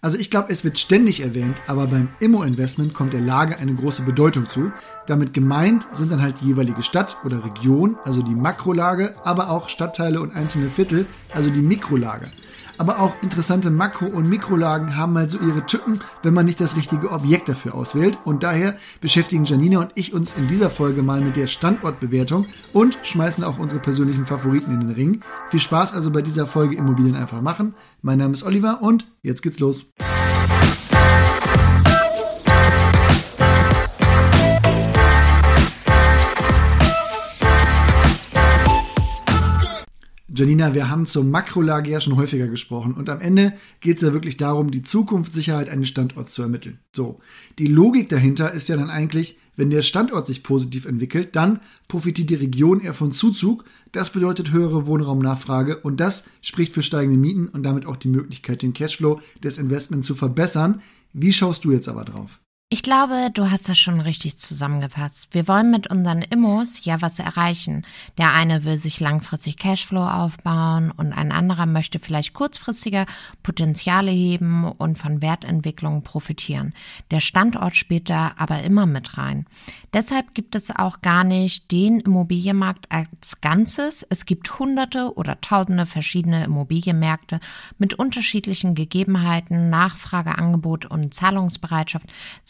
Also ich glaube, es wird ständig erwähnt, aber beim Immo-Investment kommt der Lage eine große Bedeutung zu. Damit gemeint sind dann halt die jeweilige Stadt oder Region, also die Makrolage, aber auch Stadtteile und einzelne Viertel, also die Mikrolage. Aber auch interessante Makro- und Mikrolagen haben mal so ihre Tücken, wenn man nicht das richtige Objekt dafür auswählt. Und daher beschäftigen Janine und ich uns in dieser Folge mal mit der Standortbewertung und schmeißen auch unsere persönlichen Favoriten in den Ring. Viel Spaß also bei dieser Folge Immobilien einfach machen. Mein Name ist Oliver und jetzt geht's los. Janina, wir haben zur Makrolage ja schon häufiger gesprochen und am Ende geht es ja wirklich darum, die Zukunftssicherheit eines Standorts zu ermitteln. So, die Logik dahinter ist ja dann eigentlich, wenn der Standort sich positiv entwickelt, dann profitiert die Region eher von Zuzug. Das bedeutet höhere Wohnraumnachfrage und das spricht für steigende Mieten und damit auch die Möglichkeit, den Cashflow des Investments zu verbessern. Wie schaust du jetzt aber drauf? Ich glaube, du hast das schon richtig zusammengefasst. Wir wollen mit unseren Immos ja was erreichen. Der eine will sich langfristig Cashflow aufbauen und ein anderer möchte vielleicht kurzfristiger Potenziale heben und von Wertentwicklungen profitieren. Der Standort spielt da aber immer mit rein. Deshalb gibt es auch gar nicht den Immobilienmarkt als Ganzes. Es gibt hunderte oder tausende verschiedene Immobilienmärkte mit unterschiedlichen Gegebenheiten, Nachfrage, Angebot und Zahlungsbereitschaft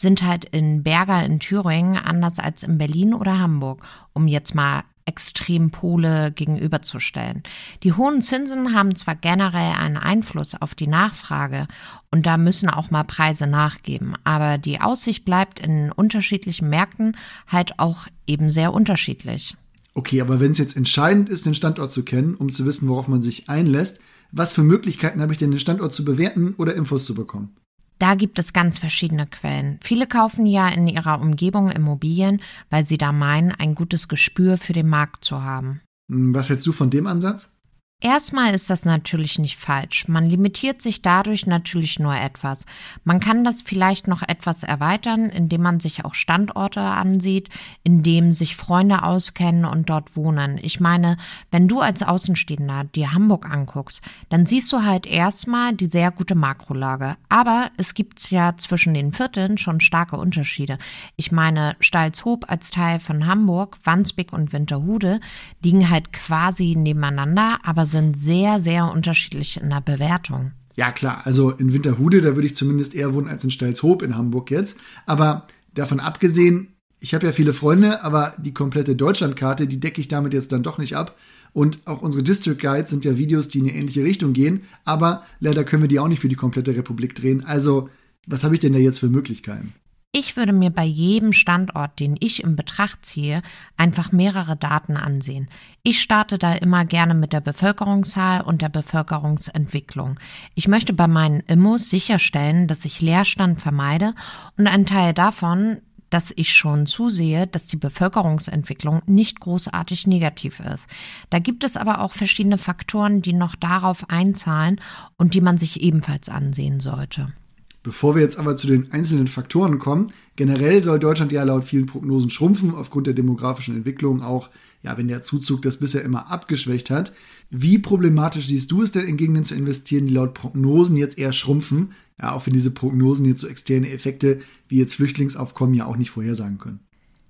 sind halt in Berger in Thüringen anders als in Berlin oder Hamburg, um jetzt mal Extrempole gegenüberzustellen. Die hohen Zinsen haben zwar generell einen Einfluss auf die Nachfrage und da müssen auch mal Preise nachgeben, aber die Aussicht bleibt in unterschiedlichen Märkten halt auch eben sehr unterschiedlich. Okay, aber wenn es jetzt entscheidend ist, den Standort zu kennen, um zu wissen, worauf man sich einlässt, was für Möglichkeiten habe ich denn, den Standort zu bewerten oder Infos zu bekommen? Da gibt es ganz verschiedene Quellen. Viele kaufen ja in ihrer Umgebung Immobilien, weil sie da meinen, ein gutes Gespür für den Markt zu haben. Hm, was hältst du von dem Ansatz? Erstmal ist das natürlich nicht falsch. Man limitiert sich dadurch natürlich nur etwas. Man kann das vielleicht noch etwas erweitern, indem man sich auch Standorte ansieht, in dem sich Freunde auskennen und dort wohnen. Ich meine, wenn du als Außenstehender dir Hamburg anguckst, dann siehst du halt erstmal die sehr gute Makrolage. Aber es gibt ja zwischen den Vierteln schon starke Unterschiede. Ich meine, Stalzhoop als Teil von Hamburg, Wandsbek und Winterhude liegen halt quasi nebeneinander, aber sind sehr, sehr unterschiedlich in der Bewertung. Ja, klar. Also in Winterhude, da würde ich zumindest eher wohnen als in Stelzhoop in Hamburg jetzt. Aber davon abgesehen, ich habe ja viele Freunde, aber die komplette Deutschlandkarte, die decke ich damit jetzt dann doch nicht ab. Und auch unsere District Guides sind ja Videos, die in eine ähnliche Richtung gehen. Aber leider können wir die auch nicht für die komplette Republik drehen. Also, was habe ich denn da jetzt für Möglichkeiten? Ich würde mir bei jedem Standort, den ich in Betracht ziehe, einfach mehrere Daten ansehen. Ich starte da immer gerne mit der Bevölkerungszahl und der Bevölkerungsentwicklung. Ich möchte bei meinen Immos sicherstellen, dass ich Leerstand vermeide und ein Teil davon, dass ich schon zusehe, dass die Bevölkerungsentwicklung nicht großartig negativ ist. Da gibt es aber auch verschiedene Faktoren, die noch darauf einzahlen und die man sich ebenfalls ansehen sollte. Bevor wir jetzt aber zu den einzelnen Faktoren kommen, generell soll Deutschland ja laut vielen Prognosen schrumpfen, aufgrund der demografischen Entwicklung auch, ja, wenn der Zuzug das bisher immer abgeschwächt hat. Wie problematisch siehst du es denn, in Gegenden zu investieren, die laut Prognosen jetzt eher schrumpfen? Ja, auch wenn diese Prognosen jetzt so externe Effekte wie jetzt Flüchtlingsaufkommen ja auch nicht vorhersagen können.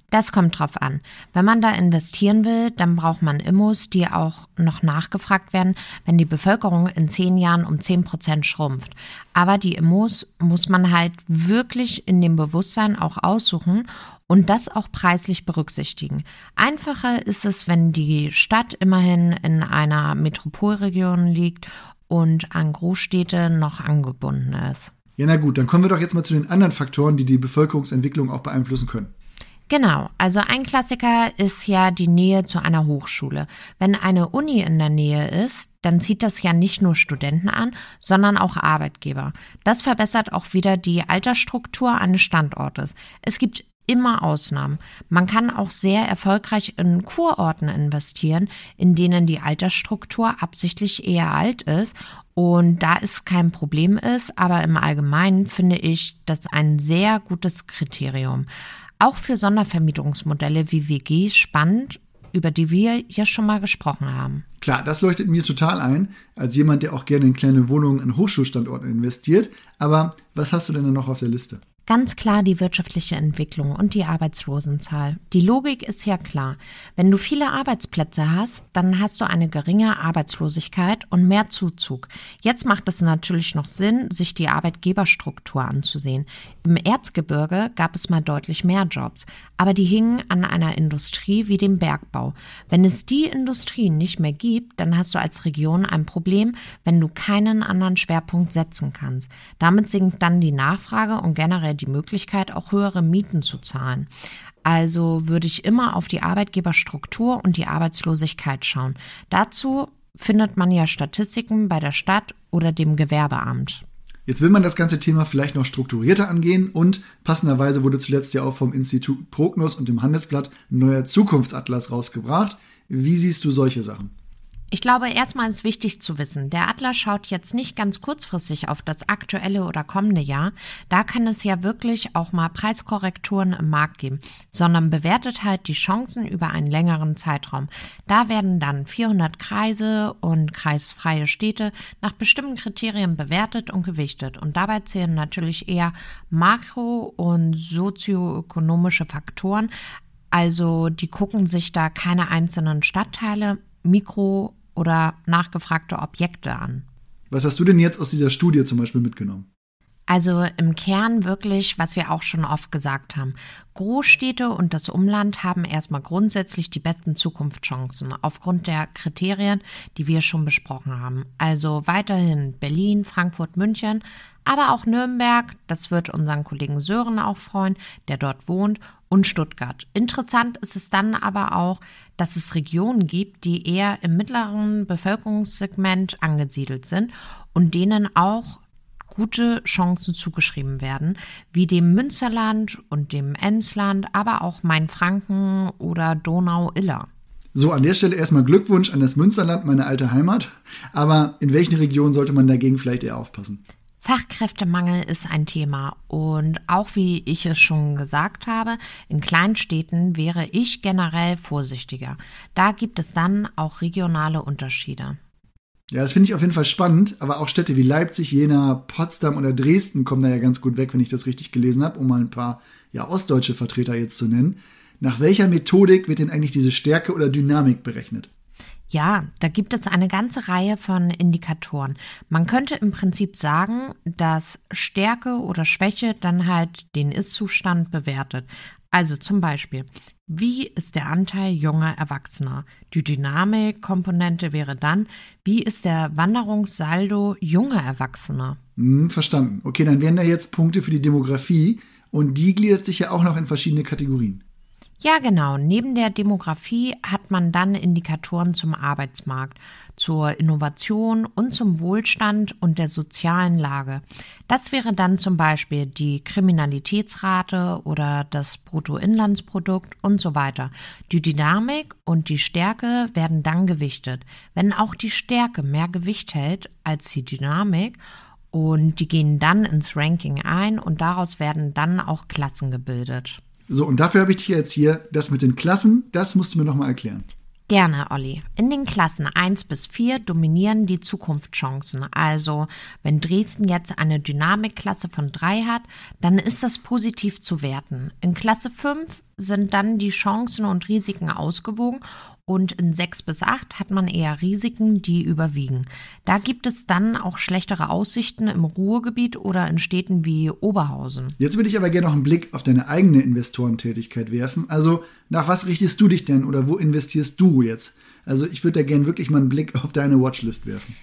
Das kommt drauf an. Wenn man da investieren will, dann braucht man Immos, die auch noch nachgefragt werden, wenn die Bevölkerung in zehn Jahren um zehn Prozent schrumpft. Aber die Immos muss man halt wirklich in dem Bewusstsein auch aussuchen und das auch preislich berücksichtigen. Einfacher ist es, wenn die Stadt immerhin in einer Metropolregion liegt und an Großstädte noch angebunden ist. Ja, na gut, dann kommen wir doch jetzt mal zu den anderen Faktoren, die die Bevölkerungsentwicklung auch beeinflussen können. Genau, also ein Klassiker ist ja die Nähe zu einer Hochschule. Wenn eine Uni in der Nähe ist, dann zieht das ja nicht nur Studenten an, sondern auch Arbeitgeber. Das verbessert auch wieder die Altersstruktur eines Standortes. Es gibt immer Ausnahmen. Man kann auch sehr erfolgreich in Kurorten investieren, in denen die Altersstruktur absichtlich eher alt ist und da es kein Problem ist, aber im Allgemeinen finde ich das ein sehr gutes Kriterium auch für Sondervermietungsmodelle wie WGs spannend über die wir ja schon mal gesprochen haben. Klar, das leuchtet mir total ein, als jemand, der auch gerne in kleine Wohnungen an Hochschulstandorten investiert. Aber was hast du denn noch auf der Liste? Ganz klar die wirtschaftliche Entwicklung und die Arbeitslosenzahl. Die Logik ist ja klar. Wenn du viele Arbeitsplätze hast, dann hast du eine geringe Arbeitslosigkeit und mehr Zuzug. Jetzt macht es natürlich noch Sinn, sich die Arbeitgeberstruktur anzusehen. Im Erzgebirge gab es mal deutlich mehr Jobs, aber die hingen an einer Industrie wie dem Bergbau. Wenn es die Industrie nicht mehr gibt, dann hast du als Region ein Problem, wenn du keinen anderen Schwerpunkt setzen kannst. Damit sinkt dann die Nachfrage und generell die Möglichkeit, auch höhere Mieten zu zahlen. Also würde ich immer auf die Arbeitgeberstruktur und die Arbeitslosigkeit schauen. Dazu findet man ja Statistiken bei der Stadt oder dem Gewerbeamt. Jetzt will man das ganze Thema vielleicht noch strukturierter angehen und passenderweise wurde zuletzt ja auch vom Institut Prognos und dem Handelsblatt ein neuer Zukunftsatlas rausgebracht. Wie siehst du solche Sachen? Ich glaube, erstmal ist wichtig zu wissen, der Adler schaut jetzt nicht ganz kurzfristig auf das aktuelle oder kommende Jahr. Da kann es ja wirklich auch mal Preiskorrekturen im Markt geben, sondern bewertet halt die Chancen über einen längeren Zeitraum. Da werden dann 400 Kreise und kreisfreie Städte nach bestimmten Kriterien bewertet und gewichtet. Und dabei zählen natürlich eher makro- und sozioökonomische Faktoren. Also die gucken sich da keine einzelnen Stadtteile, Mikro- oder nachgefragte Objekte an. Was hast du denn jetzt aus dieser Studie zum Beispiel mitgenommen? Also im Kern wirklich, was wir auch schon oft gesagt haben. Großstädte und das Umland haben erstmal grundsätzlich die besten Zukunftschancen aufgrund der Kriterien, die wir schon besprochen haben. Also weiterhin Berlin, Frankfurt, München, aber auch Nürnberg, das wird unseren Kollegen Sören auch freuen, der dort wohnt, und Stuttgart. Interessant ist es dann aber auch, dass es Regionen gibt, die eher im mittleren Bevölkerungssegment angesiedelt sind und denen auch gute Chancen zugeschrieben werden, wie dem Münsterland und dem Emsland, aber auch Mainfranken oder Donau-Iller. So, an der Stelle erstmal Glückwunsch an das Münsterland, meine alte Heimat. Aber in welchen Regionen sollte man dagegen vielleicht eher aufpassen? Fachkräftemangel ist ein Thema und auch wie ich es schon gesagt habe, in Kleinstädten wäre ich generell vorsichtiger. Da gibt es dann auch regionale Unterschiede. Ja, das finde ich auf jeden Fall spannend, aber auch Städte wie Leipzig, Jena, Potsdam oder Dresden kommen da ja ganz gut weg, wenn ich das richtig gelesen habe, um mal ein paar ja, ostdeutsche Vertreter jetzt zu nennen. Nach welcher Methodik wird denn eigentlich diese Stärke oder Dynamik berechnet? Ja, da gibt es eine ganze Reihe von Indikatoren. Man könnte im Prinzip sagen, dass Stärke oder Schwäche dann halt den Ist-Zustand bewertet. Also zum Beispiel, wie ist der Anteil junger Erwachsener? Die Dynamikkomponente wäre dann, wie ist der Wanderungssaldo junger Erwachsener? Hm, verstanden. Okay, dann wären da jetzt Punkte für die Demografie und die gliedert sich ja auch noch in verschiedene Kategorien. Ja, genau. Neben der Demografie hat man dann Indikatoren zum Arbeitsmarkt, zur Innovation und zum Wohlstand und der sozialen Lage. Das wäre dann zum Beispiel die Kriminalitätsrate oder das Bruttoinlandsprodukt und so weiter. Die Dynamik und die Stärke werden dann gewichtet. Wenn auch die Stärke mehr Gewicht hält als die Dynamik und die gehen dann ins Ranking ein und daraus werden dann auch Klassen gebildet. So, und dafür habe ich dich jetzt hier, das mit den Klassen, das musst du mir nochmal erklären. Gerne, Olli. In den Klassen 1 bis 4 dominieren die Zukunftschancen. Also, wenn Dresden jetzt eine Dynamikklasse von 3 hat, dann ist das positiv zu werten. In Klasse 5 sind dann die Chancen und Risiken ausgewogen und in 6 bis 8 hat man eher Risiken, die überwiegen. Da gibt es dann auch schlechtere Aussichten im Ruhrgebiet oder in Städten wie Oberhausen. Jetzt würde ich aber gerne noch einen Blick auf deine eigene Investorentätigkeit werfen. Also nach was richtest du dich denn oder wo investierst du jetzt? Also ich würde da gerne wirklich mal einen Blick auf deine Watchlist werfen.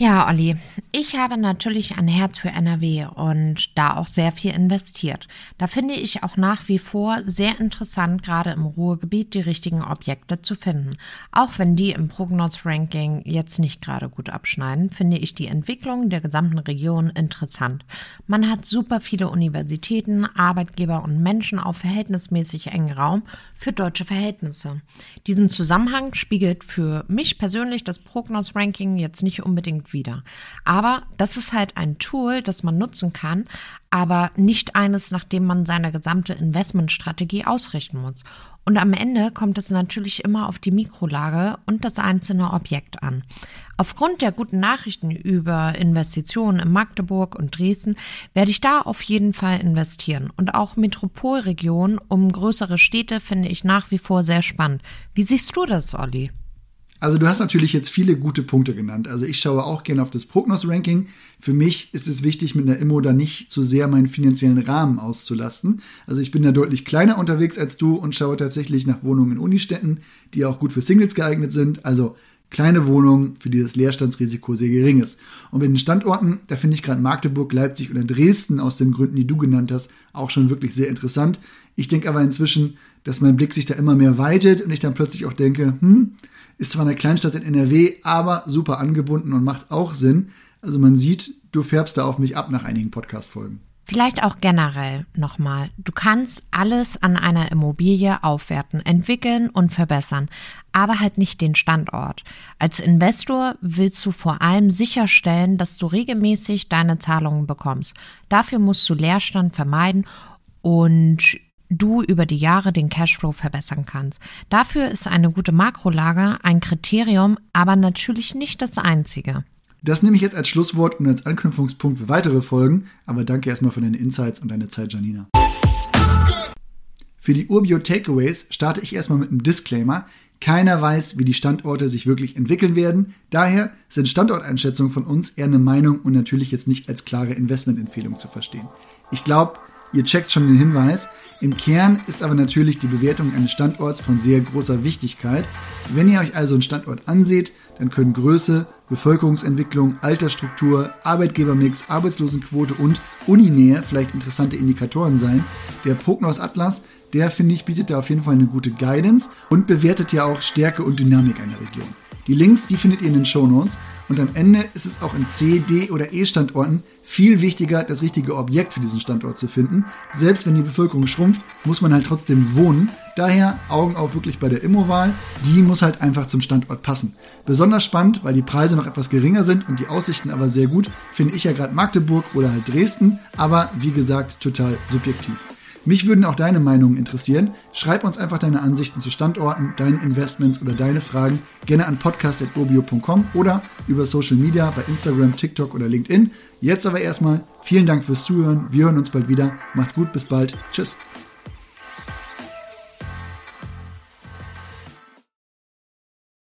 Ja, Olli, ich habe natürlich ein Herz für NRW und da auch sehr viel investiert. Da finde ich auch nach wie vor sehr interessant, gerade im Ruhrgebiet die richtigen Objekte zu finden. Auch wenn die im Prognos-Ranking jetzt nicht gerade gut abschneiden, finde ich die Entwicklung der gesamten Region interessant. Man hat super viele Universitäten, Arbeitgeber und Menschen auf verhältnismäßig engen Raum für deutsche Verhältnisse. Diesen Zusammenhang spiegelt für mich persönlich das Prognos-Ranking jetzt nicht unbedingt Wieder. Aber das ist halt ein Tool, das man nutzen kann, aber nicht eines, nach dem man seine gesamte Investmentstrategie ausrichten muss. Und am Ende kommt es natürlich immer auf die Mikrolage und das einzelne Objekt an. Aufgrund der guten Nachrichten über Investitionen in Magdeburg und Dresden werde ich da auf jeden Fall investieren. Und auch Metropolregionen um größere Städte finde ich nach wie vor sehr spannend. Wie siehst du das, Olli? Also du hast natürlich jetzt viele gute Punkte genannt. Also ich schaue auch gerne auf das Prognos-Ranking. Für mich ist es wichtig, mit einer Immo da nicht zu sehr meinen finanziellen Rahmen auszulasten. Also ich bin da deutlich kleiner unterwegs als du und schaue tatsächlich nach Wohnungen in Unistädten, die auch gut für Singles geeignet sind. Also kleine Wohnungen, für die das Leerstandsrisiko sehr gering ist. Und mit den Standorten, da finde ich gerade Magdeburg, Leipzig oder Dresden aus den Gründen, die du genannt hast, auch schon wirklich sehr interessant. Ich denke aber inzwischen, dass mein Blick sich da immer mehr weitet und ich dann plötzlich auch denke, hm, ist zwar eine Kleinstadt in NRW, aber super angebunden und macht auch Sinn. Also man sieht, du färbst da auf mich ab nach einigen Podcast-Folgen. Vielleicht auch generell nochmal. Du kannst alles an einer Immobilie aufwerten, entwickeln und verbessern, aber halt nicht den Standort. Als Investor willst du vor allem sicherstellen, dass du regelmäßig deine Zahlungen bekommst. Dafür musst du Leerstand vermeiden und du über die Jahre den Cashflow verbessern kannst. Dafür ist eine gute Makrolage ein Kriterium, aber natürlich nicht das einzige. Das nehme ich jetzt als Schlusswort und als Anknüpfungspunkt für weitere Folgen, aber danke erstmal für deine Insights und deine Zeit, Janina. Für die Urbio Takeaways starte ich erstmal mit einem Disclaimer. Keiner weiß, wie die Standorte sich wirklich entwickeln werden. Daher sind Standorteinschätzungen von uns eher eine Meinung und natürlich jetzt nicht als klare Investmentempfehlung zu verstehen. Ich glaube, ihr checkt schon den Hinweis. Im Kern ist aber natürlich die Bewertung eines Standorts von sehr großer Wichtigkeit. Wenn ihr euch also einen Standort anseht, dann können Größe, Bevölkerungsentwicklung, Altersstruktur, Arbeitgebermix, Arbeitslosenquote und Uninähe vielleicht interessante Indikatoren sein. Der Prognos Atlas, der finde ich bietet da auf jeden Fall eine gute Guidance und bewertet ja auch Stärke und Dynamik einer Region. Die Links, die findet ihr in den Show Notes. Und am Ende ist es auch in C, D oder E Standorten viel wichtiger, das richtige Objekt für diesen Standort zu finden. Selbst wenn die Bevölkerung schrumpft, muss man halt trotzdem wohnen. Daher Augen auf wirklich bei der Immowahl. Die muss halt einfach zum Standort passen. Besonders spannend, weil die Preise noch etwas geringer sind und die Aussichten aber sehr gut, finde ich ja gerade Magdeburg oder halt Dresden. Aber wie gesagt, total subjektiv. Mich würden auch deine Meinungen interessieren. Schreib uns einfach deine Ansichten zu Standorten, deinen Investments oder deine Fragen gerne an podcast.urbio.com oder über Social Media bei Instagram, TikTok oder LinkedIn. Jetzt aber erstmal vielen Dank fürs Zuhören. Wir hören uns bald wieder. Macht's gut, bis bald. Tschüss.